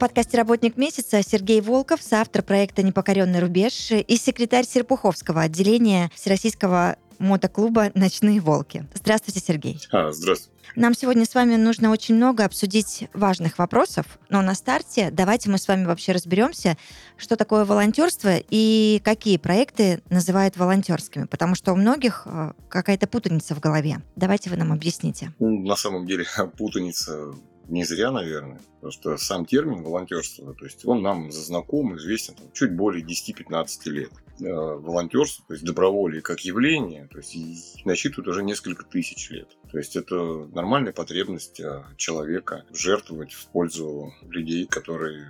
Подкасте «Работник месяца» Сергей Волков, соавтор проекта «Непокоренный рубеж» и секретарь Серпуховского отделения Всероссийского мотоклуба «Ночные волки». Здравствуйте, Сергей. А, здравствуйте. Нам сегодня с вами нужно очень много обсудить важных вопросов, но на старте давайте мы с вами вообще разберемся, что такое волонтерство и какие проекты называют волонтерскими, потому что у многих э, какая-то путаница в голове. Давайте вы нам объясните. Ну, на самом деле путаница не зря, наверное, потому что сам термин волонтерство, то есть он нам знаком, известен там, чуть более 10-15 лет. Э, волонтерство, то есть доброволие как явление, то есть насчитывает уже несколько тысяч лет. То есть это нормальная потребность э, человека жертвовать в пользу людей, которые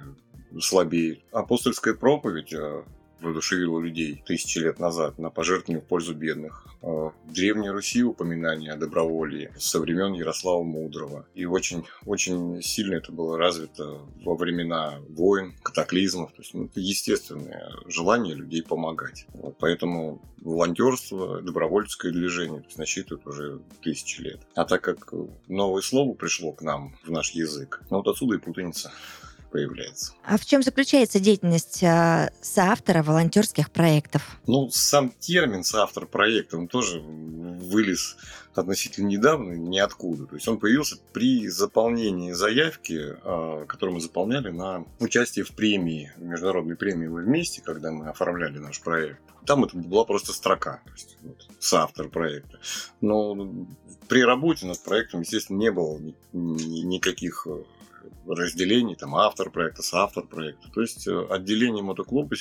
слабеют. Апостольская проповедь э, воодушевило людей тысячи лет назад на пожертвование в пользу бедных. А, в Древней Руси упоминание о доброволии со времен Ярослава Мудрого. И очень, очень сильно это было развито во времена войн, катаклизмов. То есть ну, это естественное желание людей помогать. Вот, поэтому волонтерство, добровольческое движение насчитывает уже тысячи лет. А так как новое слово пришло к нам в наш язык, ну вот отсюда и путаница появляется. А в чем заключается деятельность э, соавтора волонтерских проектов? Ну, сам термин соавтор проекта, он тоже вылез относительно недавно, ниоткуда. То есть он появился при заполнении заявки, э, которую мы заполняли на участие в премии, в международной премии «Мы вместе», когда мы оформляли наш проект. Там это была просто строка, то есть вот, соавтор проекта. Но при работе над проектом, естественно, не было ни, ни, никаких э, разделений, там автор проекта, соавтор проекта. То есть э, отделение мотоклуба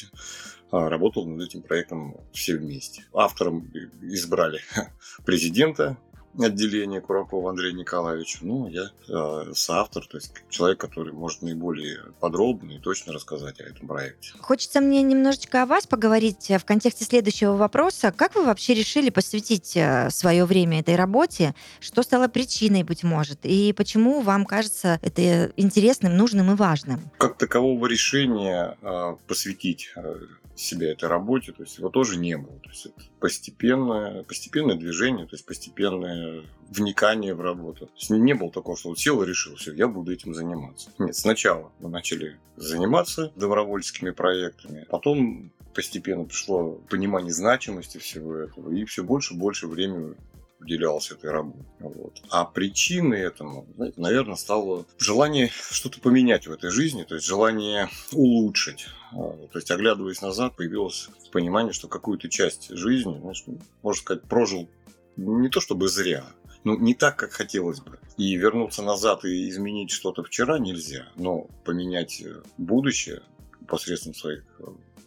работал над этим проектом все вместе. Автором избрали президента отделения Куракова Андрея Николаевича. Ну, я э, соавтор, то есть человек, который может наиболее подробно и точно рассказать о этом проекте. Хочется мне немножечко о вас поговорить в контексте следующего вопроса. Как вы вообще решили посвятить э, свое время этой работе? Что стало причиной, быть может? И почему вам кажется это интересным, нужным и важным? Как такового решения э, посвятить э, себя этой работе, то есть его тоже не было. То есть это постепенное, постепенное движение, то есть постепенное вникание в работу. То есть не было такого, что вот сел и решил, все, я буду этим заниматься. Нет, сначала мы начали заниматься добровольческими проектами, потом постепенно пришло понимание значимости всего этого, и все больше и больше времени уделялся этой работе. Вот. А причиной этому, знаете, наверное, стало желание что-то поменять в этой жизни, то есть желание улучшить. А, то есть, оглядываясь назад, появилось понимание, что какую-то часть жизни, знаешь, можно сказать, прожил не то чтобы зря, ну, не так, как хотелось бы. И вернуться назад и изменить что-то вчера нельзя, но поменять будущее посредством своих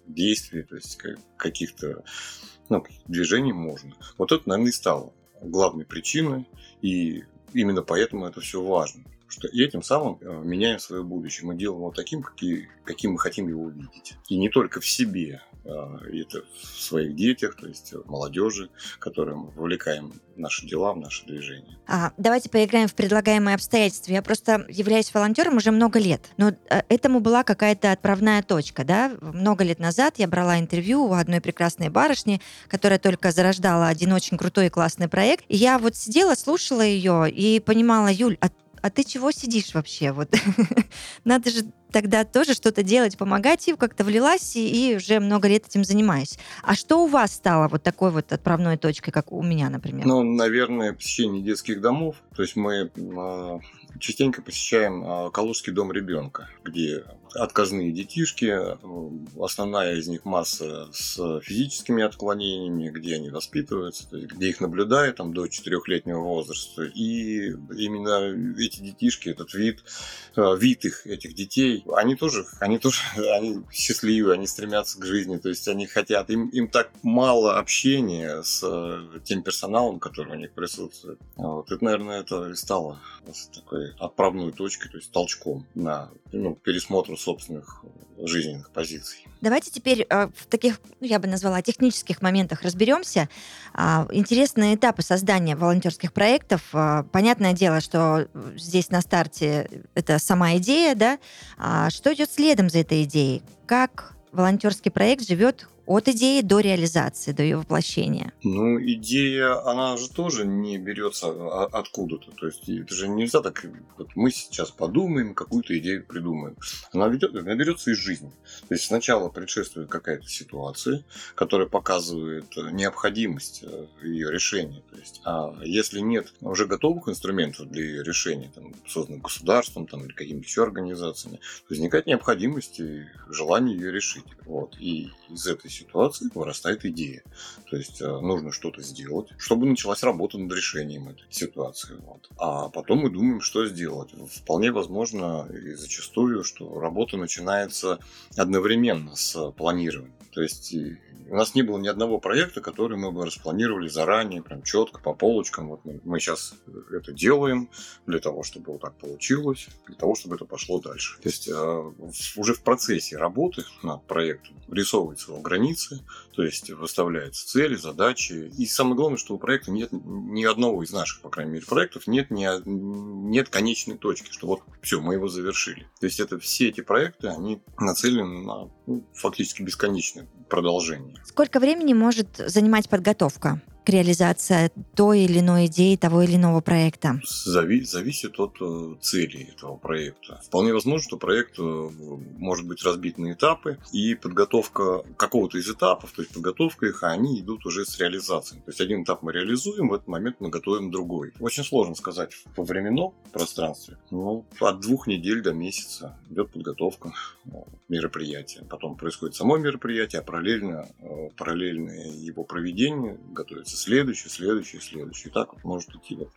действий, то есть каких-то ну, движений можно. Вот это, наверное, и стало главной причиной, и именно поэтому это все важно. Что и этим самым э, меняем свое будущее. Мы делаем его таким, какие, каким мы хотим его увидеть. И не только в себе, а, это в своих детях, то есть в молодежи, которые мы вовлекаем наши дела, в наши движения. А, давайте поиграем в предлагаемые обстоятельства. Я просто являюсь волонтером уже много лет, но э, этому была какая-то отправная точка, да? Много лет назад я брала интервью у одной прекрасной барышни, которая только зарождала один очень крутой и классный проект. И я вот сидела, слушала ее и понимала, Юль, а а ты чего сидишь вообще? Вот надо же тогда тоже что-то делать, помогать, и как-то влилась, и, и уже много лет этим занимаюсь. А что у вас стало вот такой вот отправной точкой, как у меня, например? Ну, наверное, посещение детских домов. То есть мы э, частенько посещаем э, Калужский дом ребенка, где отказные детишки, основная из них масса с физическими отклонениями, где они воспитываются, то есть где их наблюдают там, до 4-летнего возраста. И именно эти детишки, этот вид, э, вид их, этих детей, они тоже, они тоже они счастливы, они стремятся к жизни, то есть они хотят, им, им так мало общения с тем персоналом, который у них присутствует. Вот. Это, наверное, это и стало такой отправной точкой, то есть толчком на ну, пересмотр собственных жизненных позиций. Давайте теперь э, в таких, ну, я бы назвала, технических моментах разберемся. Э, интересные этапы создания волонтерских проектов. Э, понятное дело, что здесь на старте это сама идея, да? А что идет следом за этой идеей? Как волонтерский проект живет от идеи до реализации, до ее воплощения? Ну, идея, она же тоже не берется откуда-то. То есть это же нельзя так, вот мы сейчас подумаем, какую-то идею придумаем. Она, ведет, она берется из жизни. То есть сначала предшествует какая-то ситуация, которая показывает необходимость э, ее решения. То есть, а если нет уже готовых инструментов для ее решения, там, созданных государством там, или какими-то еще организациями, возникает необходимость и желание ее решить. Вот. И из этой ситуации вырастает идея. То есть э, нужно что-то сделать, чтобы началась работа над решением этой ситуации. Вот. А потом мы думаем, что сделать. Вполне возможно и зачастую, что работа начинается одновременно с планированием. То есть у нас не было ни одного проекта, который мы бы распланировали заранее, прям четко, по полочкам. Вот мы, мы сейчас это делаем для того, чтобы вот так получилось, для того, чтобы это пошло дальше. То есть э, уже в процессе работы над проектом рисовываются его границы, то есть выставляются цели, задачи. И самое главное, что у проекта нет ни одного из наших, по крайней мере, проектов, нет, ни, нет конечной точки, что вот все, мы его завершили. То есть это все эти проекты, они нацелены на ну, фактически бесконечное продолжение. Сколько времени может занимать подготовка? К реализации той или иной идеи, того или иного проекта? Зави зависит от э, цели этого проекта. Вполне возможно, что проект э, может быть разбит на этапы, и подготовка какого-то из этапов, то есть подготовка их, они идут уже с реализацией. То есть один этап мы реализуем, в этот момент мы готовим другой. Очень сложно сказать по временном пространстве, но от двух недель до месяца идет подготовка э, мероприятия. Потом происходит само мероприятие, а параллельно, параллельно его проведение готовится появляется следующий, следующий, следующий. И так вот может идти вот,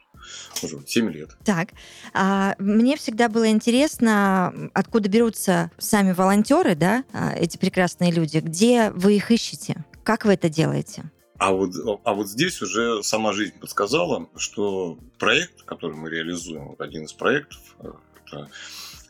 может быть, 7 лет. Так, а, мне всегда было интересно, откуда берутся сами волонтеры, да, а, эти прекрасные люди, где вы их ищете, как вы это делаете? А вот, а вот здесь уже сама жизнь подсказала, что проект, который мы реализуем, вот один из проектов, э, это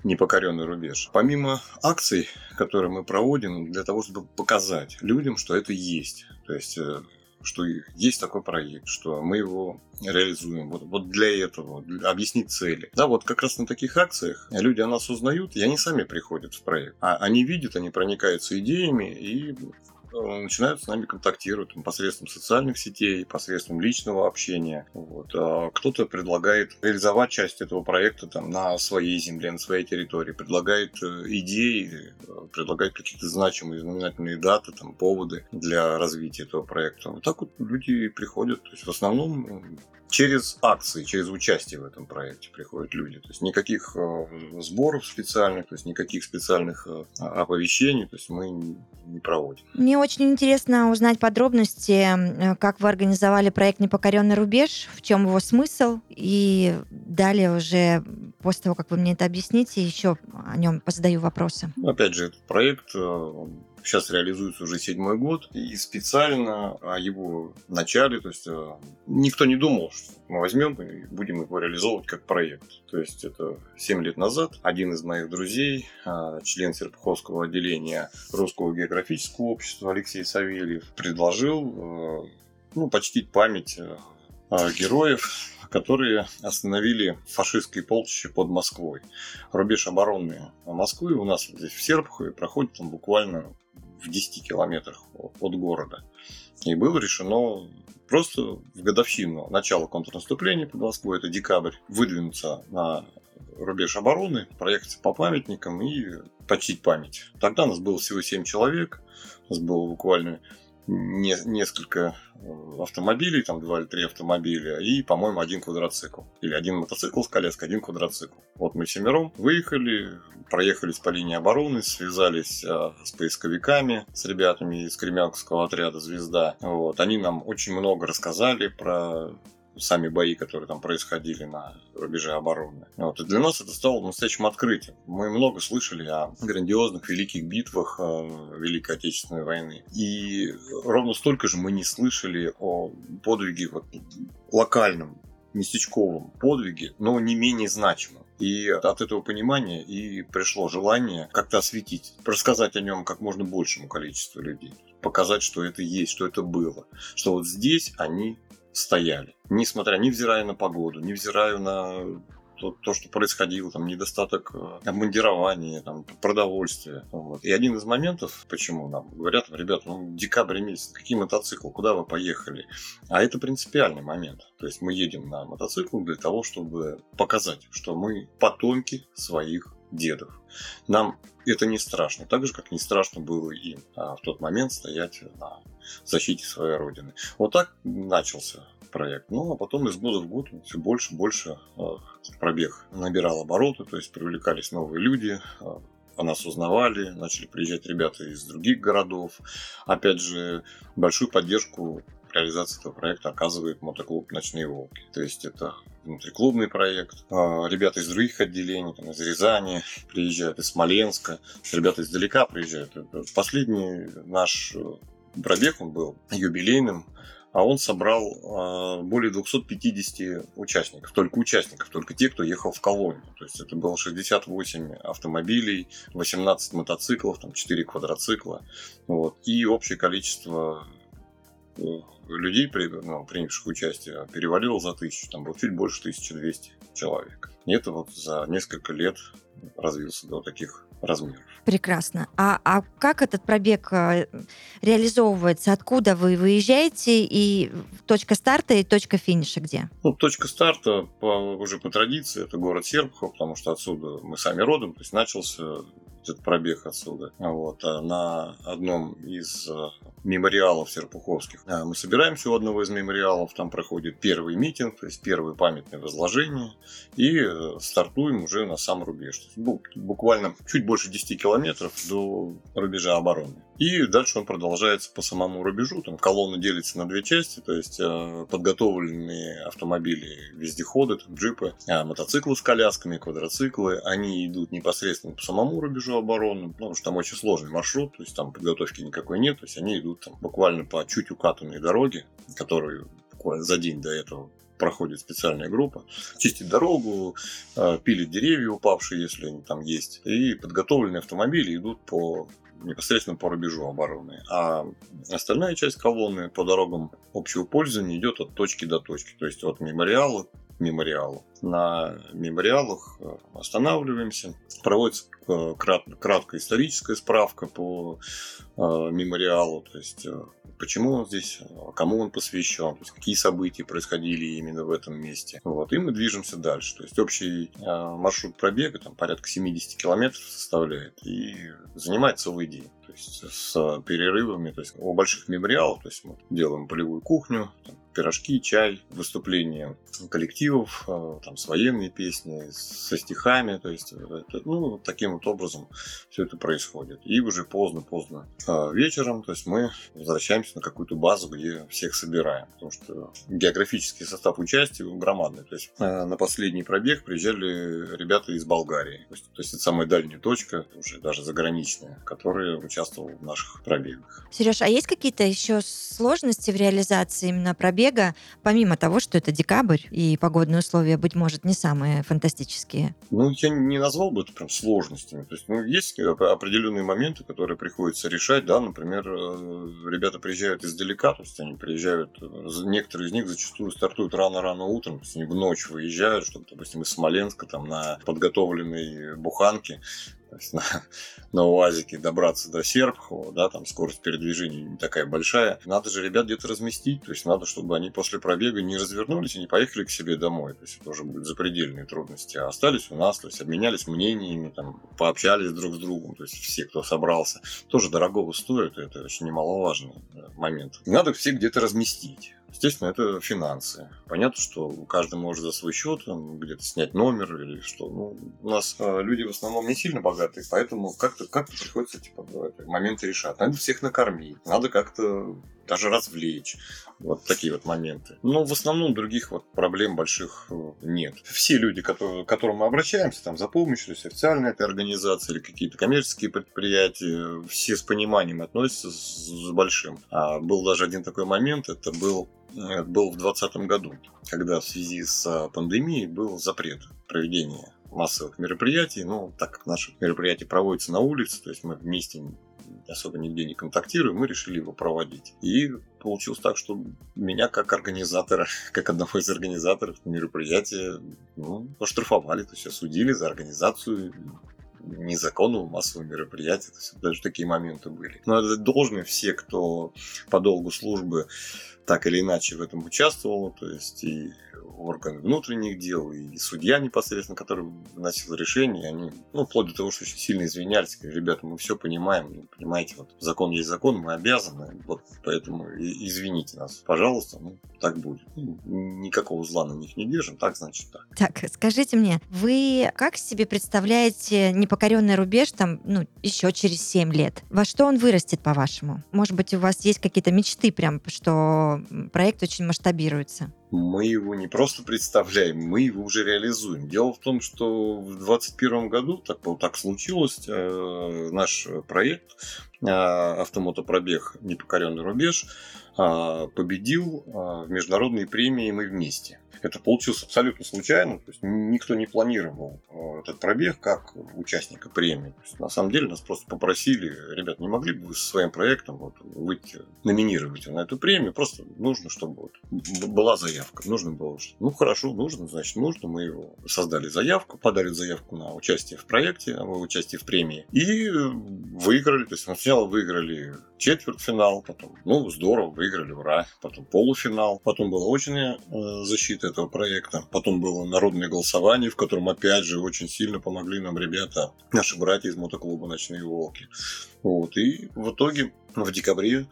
непокоренный рубеж. Помимо акций, которые мы проводим для того, чтобы показать людям, что это есть. То есть э, что есть такой проект, что мы его реализуем вот, вот для этого, для, объяснить цели. Да, вот как раз на таких акциях люди о нас узнают, и они сами приходят в проект. А они видят, они проникаются идеями и начинают с нами контактировать посредством социальных сетей, посредством личного общения. Вот. А кто-то предлагает реализовать часть этого проекта там, на своей земле, на своей территории, предлагает э, идеи, э, предлагает какие-то значимые знаменательные даты, там, поводы для развития этого проекта. Вот так вот люди приходят. То есть в основном через акции, через участие в этом проекте приходят люди. То есть никаких э, сборов специальных, то есть никаких специальных э, оповещений, то есть мы не проводим. Мне очень интересно узнать подробности, э, как вы организовали проект «Непокоренный рубеж», в чем его смысл, и далее уже после того, как вы мне это объясните, еще о нем позадаю вопросы. Опять же, этот проект сейчас реализуется уже седьмой год, и специально о его начале, то есть э, никто не думал, что мы возьмем и будем его реализовывать как проект. То есть это 7 лет назад один из моих друзей, э, член Серпуховского отделения Русского географического общества Алексей Савельев, предложил э, ну, почтить память героев, которые остановили фашистские полчища под Москвой. Рубеж обороны Москвы у нас здесь в Серпухове проходит там буквально в 10 километрах от города. И было решено просто в годовщину начала контрнаступления под Москвой, это декабрь, выдвинуться на рубеж обороны, проехаться по памятникам и почтить память. Тогда нас было всего 7 человек, у нас было буквально не, несколько э, автомобилей, там два или три автомобиля, и, по-моему, один квадроцикл. Или один мотоцикл с коляской, один квадроцикл. Вот мы семером выехали, проехались по линии обороны, связались а, с поисковиками, с ребятами из Кремянского отряда «Звезда». Вот. Они нам очень много рассказали про сами бои, которые там происходили на рубеже обороны. Вот. И для нас это стало настоящим открытием. Мы много слышали о грандиозных великих битвах э, Великой Отечественной войны. И ровно столько же мы не слышали о подвиге вот, локальном, местечковом подвиге, но не менее значимом. И от этого понимания и пришло желание как-то осветить, рассказать о нем как можно большему количеству людей, показать, что это есть, что это было, что вот здесь они стояли. Несмотря, невзирая на погоду, невзирая на то, то, что происходило, там, недостаток э, обмундирования, там, продовольствия. Вот. И один из моментов, почему нам говорят, ребята, ну, декабрь месяц, какие мотоциклы, куда вы поехали? А это принципиальный момент. То есть мы едем на мотоцикл для того, чтобы показать, что мы потомки своих дедов. Нам это не страшно, так же, как не страшно было им а в тот момент стоять на защите своей родины. Вот так начался проект. Ну, а потом из года в год все больше и больше а, пробег набирал обороты, то есть привлекались новые люди, а, о нас узнавали, начали приезжать ребята из других городов. Опять же, большую поддержку реализации этого проекта оказывает мотоклуб «Ночные волки». То есть это внутриклубный проект. А, ребята из других отделений, там, из Рязани приезжают, из Смоленска. Ребята издалека приезжают. Последний наш э, пробег, он был юбилейным а он собрал э, более 250 участников, только участников, только те, кто ехал в колонию. То есть это было 68 автомобилей, 18 мотоциклов, там 4 квадроцикла. Вот, и общее количество людей, ну, принявших участие, перевалило за тысячу. Там было чуть больше 1200 человек. И это вот за несколько лет развился до таких размеров. Прекрасно. А, а как этот пробег э, реализовывается? Откуда вы выезжаете и точка старта и точка финиша где? Ну, точка старта по, уже по традиции это город Серпухов, потому что отсюда мы сами родом, то есть начался этот пробег отсюда. Вот. А на одном из э, мемориалов серпуховских э, мы собираемся у одного из мемориалов, там проходит первый митинг, то есть первое памятное возложение, и стартуем уже на сам рубеж. Буквально чуть больше 10 километров до рубежа обороны. И дальше он продолжается по самому рубежу. Там колонна делится на две части, то есть э, подготовленные автомобили, вездеходы, там, джипы, э, мотоциклы с колясками, квадроциклы. Они идут непосредственно по самому рубежу обороны, потому что там очень сложный маршрут, то есть там подготовки никакой нет. То есть они идут там, буквально по чуть укатанной дороге, которые буквально за день до этого проходит специальная группа, чистит дорогу, э, пилит деревья упавшие, если они там есть, и подготовленные автомобили идут по непосредственно по рубежу обороны. А остальная часть колонны по дорогам общего пользования идет от точки до точки, то есть от мемориала мемориалу. На мемориалах э, останавливаемся, проводится э, краткая историческая справка по мемориалу, то есть почему он здесь, кому он посвящен, то есть какие события происходили именно в этом месте. Вот, и мы движемся дальше. То есть общий э, маршрут пробега там порядка 70 километров составляет и занимает целый день. То есть с перерывами, то есть у больших мемориалов, то есть мы делаем полевую кухню, там, пирожки, чай, выступления коллективов, э, там, с военной песни, со стихами, то есть это, ну, таким вот образом все это происходит. И уже поздно-поздно э, вечером, то есть мы возвращаемся на какую-то базу, где всех собираем, потому что географический состав участия громадный. То есть э, на последний пробег приезжали ребята из Болгарии, то есть, то есть это самая дальняя точка, уже даже заграничная, которая участвовала в наших пробегах. Сереж, а есть какие-то еще сложности в реализации именно пробега? Забега, помимо того, что это декабрь и погодные условия, быть может, не самые фантастические? Ну, я не назвал бы это прям сложностями. То есть, ну, есть определенные моменты, которые приходится решать, да, например, э, ребята приезжают издалека, то есть они приезжают, э, некоторые из них зачастую стартуют рано-рано утром, то есть они в ночь выезжают, чтобы, допустим, из Смоленска там на подготовленной буханке то есть на, на УАЗике добраться до Серпхова, да, там скорость передвижения не такая большая. Надо же ребят где-то разместить, то есть надо, чтобы они после пробега не развернулись и не поехали к себе домой. То есть это уже будут запредельные трудности. А остались у нас, то есть обменялись мнениями, там, пообщались друг с другом, то есть все, кто собрался. Тоже дорогого стоит, это очень немаловажный момент. Надо всех где-то разместить. Естественно, это финансы. Понятно, что каждый может за свой счет где-то снять номер или что. Ну, у нас э, люди в основном не сильно богатые, поэтому как-то как приходится типа, моменты решать. Надо всех накормить, надо как-то даже развлечь. Вот такие вот моменты. Но в основном других вот проблем больших э, нет. Все люди, которые, к которым мы обращаемся там, за помощью, то есть официальная эта организация или какие-то коммерческие предприятия, все с пониманием относятся с, с большим. А был даже один такой момент, это был был в 2020 году, когда в связи с пандемией был запрет проведения массовых мероприятий. Ну, так как наши мероприятия проводятся на улице, то есть мы вместе особо нигде не контактируем, мы решили его проводить. И получилось так, что меня как организатора, как одного из организаторов мероприятия, ну, оштрафовали, то есть осудили за организацию незаконного массового мероприятия. То есть даже такие моменты были. Но это должны все, кто по долгу службы так или иначе в этом участвовал, то есть и органы внутренних дел, и судья непосредственно, который выносил решение, они, ну, вплоть до того, что очень сильно извинялись, говорили, ребята, мы все понимаем, ну, понимаете, вот закон есть закон, мы обязаны, вот поэтому извините нас, пожалуйста, ну, так будет. Ну, никакого зла на них не держим, так значит так. Так, скажите мне, вы как себе представляете непокоренный рубеж там, ну, еще через 7 лет? Во что он вырастет, по-вашему? Может быть, у вас есть какие-то мечты прям, что проект очень масштабируется? мы его не просто представляем, мы его уже реализуем. Дело в том, что в 2021 году так, так случилось, э, наш проект э, «Автомотопробег. Непокоренный рубеж» победил э, в международной премии «Мы вместе». Это получилось абсолютно случайно, то есть никто не планировал э, этот пробег как участника премии. То есть, на самом деле нас просто попросили, ребят, не могли бы вы со своим проектом вот, выйти, номинировать на эту премию, просто нужно, чтобы вот, была заявка. Нужно было, что, ну хорошо, нужно, значит нужно. Мы его создали заявку, подали заявку на участие в проекте, в участие в премии и выиграли. То есть сначала выиграли четвертьфинал, потом, ну, здорово, выиграли, ура. Потом полуфинал, потом была очная э, защита этого проекта, потом было народное голосование, в котором, опять же, очень сильно помогли нам ребята, наши братья из мотоклуба «Ночные волки». Вот, и в итоге в декабре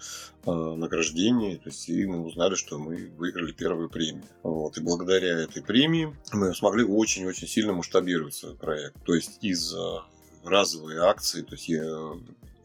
э, награждение, то есть и мы узнали, что мы выиграли первую премию. Вот, и благодаря этой премии мы смогли очень-очень сильно масштабировать свой проект. То есть из разовые акции, то есть я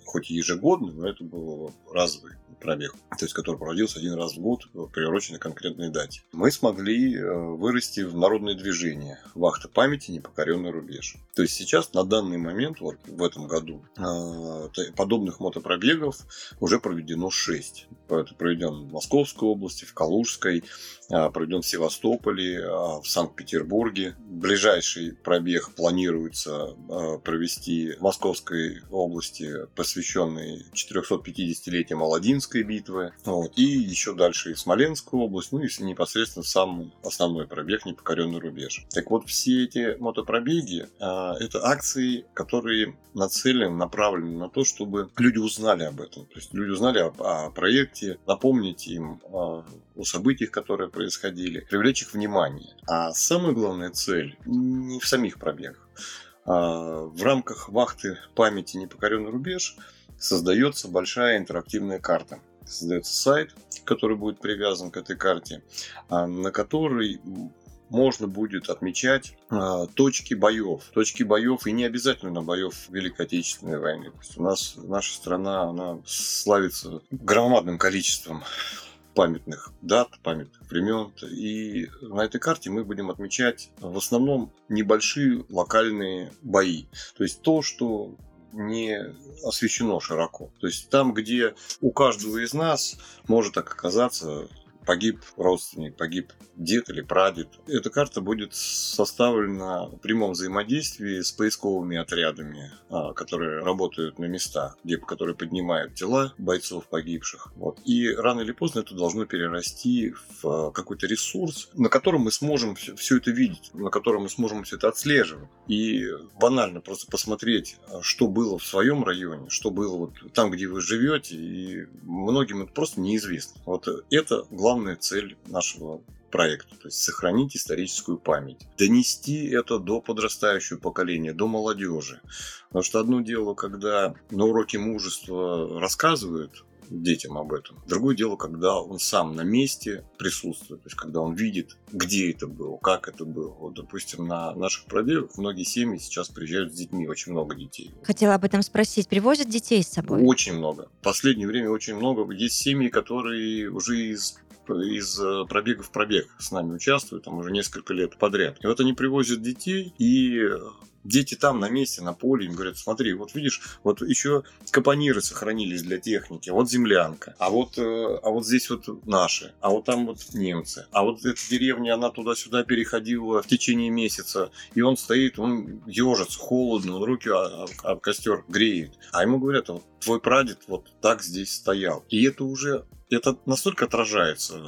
хоть и ежегодный, но это был разовый пробег, то есть который проводился один раз в год, приуроченный к конкретной дате. Мы смогли э, вырасти в народное движение «Вахта памяти. Непокоренный рубеж». То есть сейчас, на данный момент, вот в этом году, э, подобных мотопробегов уже проведено 6. Это проведен в Московской области, в Калужской, э, проведен в Севастополе, в Санкт-Петербурге. Ближайший пробег планируется провести в Московской области, посвященный 450-летию Аладдинской Курской битвы, вот, и еще дальше и Смоленскую область, ну и непосредственно сам основной пробег «Непокоренный рубеж». Так вот, все эти мотопробеги а, это акции, которые нацелены, направлены на то, чтобы люди узнали об этом. То есть люди узнали о, о проекте, напомнить им о, о событиях, которые происходили, привлечь их внимание. А самая главная цель не в самих пробегах. А в рамках вахты памяти «Непокоренный рубеж» создается большая интерактивная карта. Создается сайт, который будет привязан к этой карте, а, на который можно будет отмечать э, точки боев. Точки боев и не обязательно боев Великой Отечественной войны. То есть у нас наша страна она славится громадным количеством памятных дат, памятных времен. И на этой карте мы будем отмечать в основном небольшие локальные бои. То есть то, что не освещено широко. То есть там, где у каждого из нас может так оказаться погиб родственник, погиб дед или прадед. Эта карта будет составлена в прямом взаимодействии с поисковыми отрядами, а, которые работают на местах, где, которые поднимают тела бойцов погибших. Вот. И рано или поздно это должно перерасти в а, какой-то ресурс, на котором мы сможем все это видеть, на котором мы сможем все это отслеживать. И банально просто посмотреть, а, что было в своем районе, что было вот там, где вы живете, и многим это просто неизвестно. Вот это главное главная цель нашего проекта, то есть сохранить историческую память, донести это до подрастающего поколения, до молодежи. Потому что одно дело, когда на уроке мужества рассказывают детям об этом. Другое дело, когда он сам на месте присутствует, то есть когда он видит, где это было, как это было. Вот, допустим, на наших пробегах многие семьи сейчас приезжают с детьми, очень много детей. Хотела об этом спросить. Привозят детей с собой? Очень много. В последнее время очень много. Есть семьи, которые уже из из э, пробега в пробег с нами участвуют, там уже несколько лет подряд. И вот они привозят детей, и дети там на месте, на поле, им говорят, смотри, вот видишь, вот еще капониры сохранились для техники, вот землянка, а вот, э, а вот здесь вот наши, а вот там вот немцы, а вот эта деревня, она туда-сюда переходила в течение месяца, и он стоит, он ежится, холодно, он руки об, об костер греет. А ему говорят, вот твой прадед вот так здесь стоял. И это уже, это настолько отражается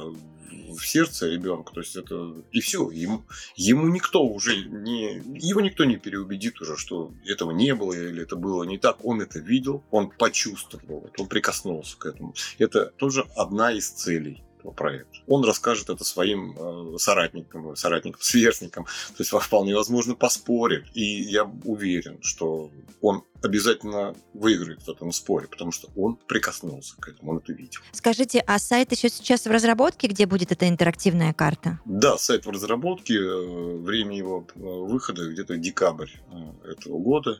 в сердце ребенка, то есть это и все, ему, ему никто уже не, его никто не переубедит уже, что этого не было или это было не так, он это видел, он почувствовал, он прикоснулся к этому. Это тоже одна из целей этого проекта. Он расскажет это своим э, соратникам, соратникам, сверстникам. То есть вполне возможно поспорит. И я уверен, что он обязательно выиграет в этом споре, потому что он прикоснулся к этому, он это видел. Скажите, а сайт еще сейчас в разработке, где будет эта интерактивная карта? Да, сайт в разработке, э, время его э, выхода где-то декабрь э, этого года.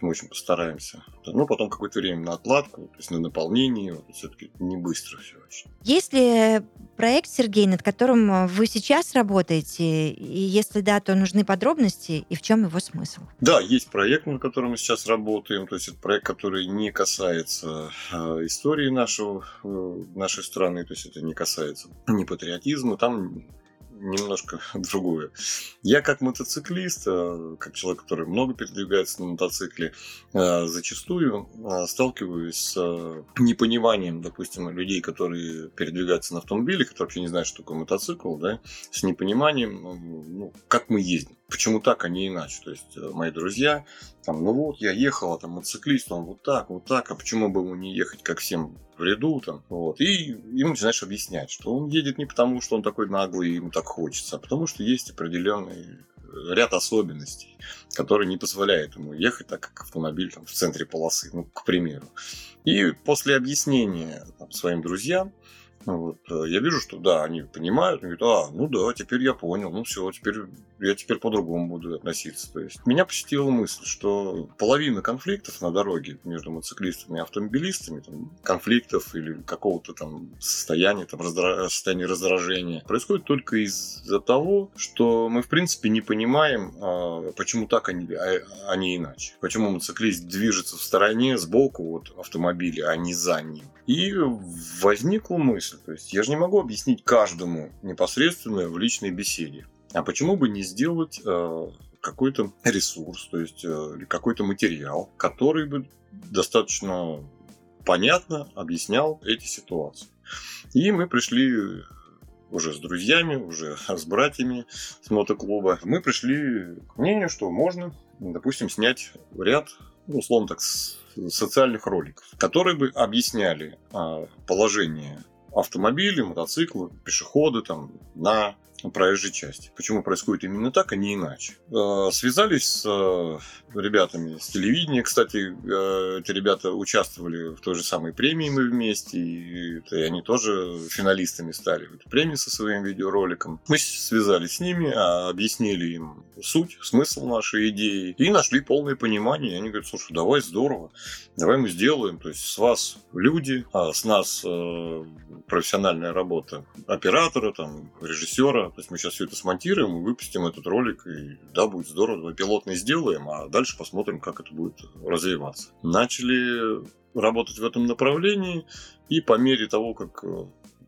Мы очень постараемся. Ну, потом какое-то время на отладку, то есть на наполнение. Все-таки не быстро все очень. Есть ли проект, Сергей, над которым вы сейчас работаете? И если да, то нужны подробности и в чем его смысл? Да, есть проект, над которым мы сейчас работаем работаем. То есть это проект, который не касается э, истории нашего, э, нашей страны, то есть это не касается ни патриотизма. Там немножко другое. Я как мотоциклист, э, как человек, который много передвигается на мотоцикле, э, зачастую э, сталкиваюсь с непониманием, допустим, людей, которые передвигаются на автомобиле, которые вообще не знают, что такое мотоцикл, да, с непониманием, ну, как мы ездим. Почему так, а не иначе? То есть мои друзья, там, ну вот, я ехал, а там мотоциклист, он вот так, вот так, а почему бы ему не ехать, как всем в ряду, там, вот. И ему начинаешь объяснять, что он едет не потому, что он такой наглый, и ему так хочется, а потому что есть определенный ряд особенностей, которые не позволяют ему ехать так, как автомобиль там, в центре полосы, ну, к примеру. И после объяснения там, своим друзьям, вот. Э, я вижу, что да, они понимают, они говорят, а, ну да, теперь я понял, ну все, теперь я теперь по-другому буду относиться. То есть меня посетила мысль, что половина конфликтов на дороге между мотоциклистами и автомобилистами, там, конфликтов или какого-то там состояния, там, раздра... состояния раздражения, происходит только из-за того, что мы, в принципе, не понимаем, а, почему так, а не, а, а не иначе. Почему мотоциклист движется в стороне, сбоку от автомобиля, а не за ним. И возникла мысль, то есть я же не могу объяснить каждому непосредственно в личной беседе. А почему бы не сделать э, какой-то ресурс, то есть э, какой-то материал, который бы достаточно понятно объяснял эти ситуации. И мы пришли уже с друзьями, уже с братьями с мотоклуба, мы пришли к мнению, что можно, допустим, снять ряд, ну, условно так, социальных роликов, которые бы объясняли а, положение автомобиля, мотоцикла, пешехода там, на проезжей части. Почему происходит именно так, а не иначе. Э, связались с э, ребятами с телевидения. Кстати, э, эти ребята участвовали в той же самой премии мы вместе, и они тоже финалистами стали в этой премии со своим видеороликом. Мы связались с ними, а, объяснили им суть, смысл нашей идеи и нашли полное понимание. И они говорят, слушай, давай здорово, давай мы сделаем. То есть с вас люди, а с нас профессиональная работа оператора, там, режиссера, то есть мы сейчас все это смонтируем, выпустим этот ролик, и да, будет здорово, мы пилотный сделаем, а дальше посмотрим, как это будет развиваться. Начали работать в этом направлении, и по мере того, как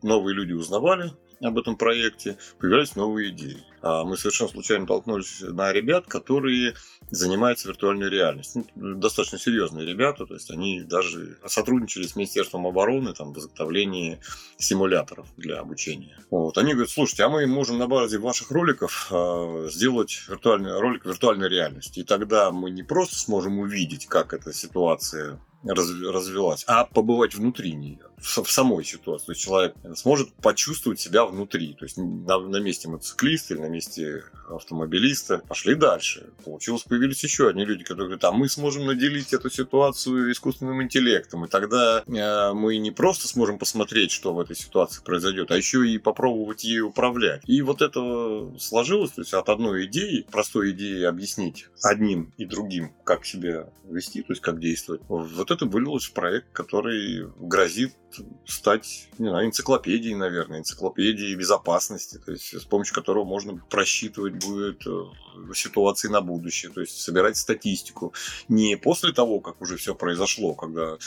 новые люди узнавали об этом проекте, появлялись новые идеи. А мы совершенно случайно толкнулись на ребят, которые занимаются виртуальной реальностью. Ну, достаточно серьезные ребята, то есть они даже сотрудничали с Министерством обороны там, в изготовлении симуляторов для обучения. Вот. Они говорят, слушайте, а мы можем на базе ваших роликов э, сделать виртуальный ролик виртуальной реальности. И тогда мы не просто сможем увидеть, как эта ситуация развелась, а побывать внутри нее, в, в самой ситуации. То есть человек сможет почувствовать себя внутри. То есть на, на месте мотоциклиста или на месте автомобилиста пошли дальше. Получилось, появились еще одни люди, которые говорят, а мы сможем наделить эту ситуацию искусственным интеллектом. И тогда э, мы не просто сможем посмотреть, что в этой ситуации произойдет, а еще и попробовать ей управлять. И вот это сложилось, то есть от одной идеи, простой идеи объяснить одним и другим, как себя вести, то есть как действовать. В это вылилось в проект, который грозит стать, не знаю, энциклопедией, наверное, энциклопедией безопасности, то есть с помощью которого можно просчитывать будет э, ситуации на будущее, то есть собирать статистику. Не после того, как уже все произошло, когда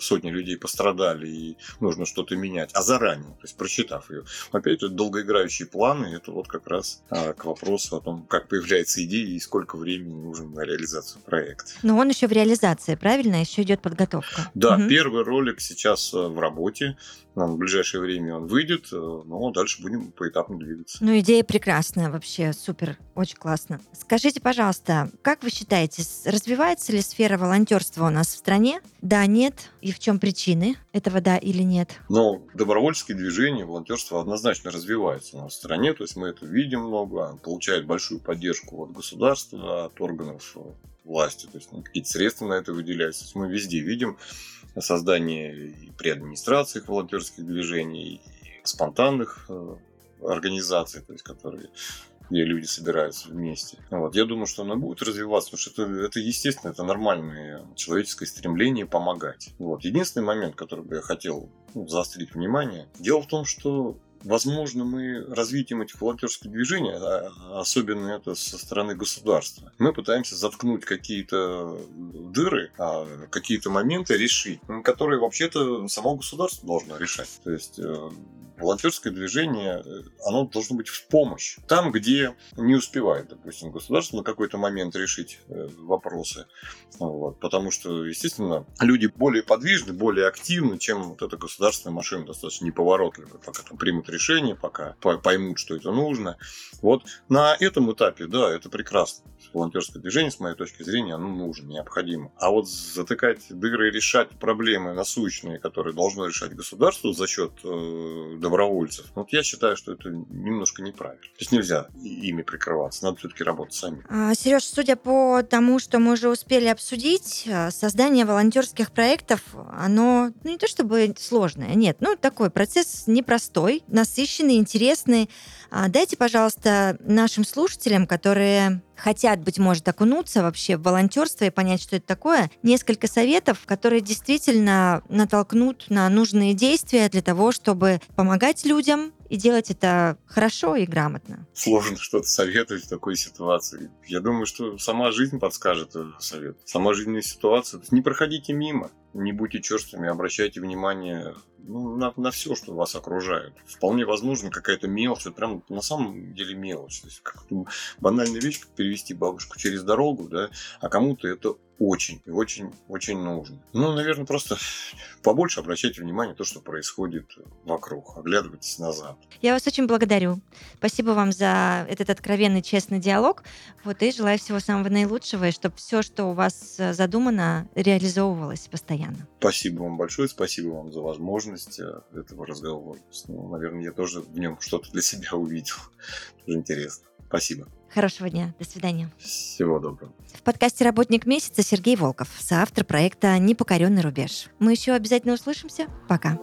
сотни людей пострадали и нужно что-то менять, а заранее, то есть просчитав ее. Опять это долгоиграющие планы, это вот как раз э, к вопросу о том, как появляется идея и сколько времени нужно на реализацию проекта. Но он еще в реализации, правильно? Еще идет подготовка. Да, угу. первый ролик сейчас э, в работе. Нам в ближайшее время он выйдет, э, но дальше будем поэтапно двигаться. Ну, идея прекрасная, вообще супер, очень классно. Скажите, пожалуйста, как вы считаете, развивается ли сфера волонтерства у нас в стране? Да, нет? И в чем причины этого да или нет? Ну, добровольческие движения, волонтерство однозначно развивается у нас в стране, то есть мы это видим много, получает большую поддержку от государства, от органов э, власти, то есть ну, какие-то средства на это выделяются. То есть мы везде видим создание при администрациях волонтерских движений, и спонтанных э, организаций, то есть которые где люди собираются вместе. Вот. Я думаю, что она будет развиваться, потому что это, это естественно, это нормальное человеческое стремление помогать. Вот. Единственный момент, который бы я хотел ну, заострить внимание, дело в том, что возможно, мы развитием этих волонтерских движений, а особенно это со стороны государства, мы пытаемся заткнуть какие-то дыры, а какие-то моменты решить, которые вообще-то само государство должно решать. То есть э, волонтерское движение, э, оно должно быть в помощь. Там, где не успевает, допустим, государство на какой-то момент решить э, вопросы. Вот. Потому что, естественно, люди более подвижны, более активны, чем вот эта государственная машина достаточно неповоротливая, пока там примут решение, пока поймут, что это нужно. Вот на этом этапе, да, это прекрасно. Волонтерское движение, с моей точки зрения, оно нужно, необходимо. А вот затыкать дыры и решать проблемы насущные, которые должно решать государство за счет э, добровольцев. Вот я считаю, что это немножко неправильно. То есть нельзя ими прикрываться, надо все-таки работать сами. А, Сереж, судя по тому, что мы уже успели обсудить, а, создание волонтерских проектов, оно ну, не то чтобы сложное, нет, ну такой процесс непростой, насыщенный, интересный. А, дайте, пожалуйста, нашим слушателям, которые хотят, быть может, окунуться вообще в волонтерство и понять, что это такое, несколько советов, которые действительно натолкнут на нужные действия для того, чтобы помогать людям, и делать это хорошо и грамотно. Сложно что-то советовать в такой ситуации. Я думаю, что сама жизнь подскажет совет. Сама жизненная ситуация. Не проходите мимо, не будьте черствыми, обращайте внимание ну, на, на все, что вас окружает. Вполне возможно, какая-то мелочь, прям на самом деле мелочь. То есть, как банальная вещь, как перевести бабушку через дорогу, да, а кому-то это очень и очень, очень нужно. Ну, наверное, просто побольше обращайте внимание на то, что происходит вокруг. Оглядывайтесь назад. Я вас очень благодарю. Спасибо вам за этот откровенный, честный диалог. Вот и желаю всего самого наилучшего, и чтобы все, что у вас задумано, реализовывалось постоянно. Спасибо вам большое, спасибо вам за возможность э, этого разговора. Ну, наверное, я тоже в нем что-то для себя увидел. Тоже интересно. Спасибо. Хорошего дня. До свидания. Всего доброго. В подкасте «Работник месяца» Сергей Волков, соавтор проекта «Непокоренный рубеж». Мы еще обязательно услышимся. Пока.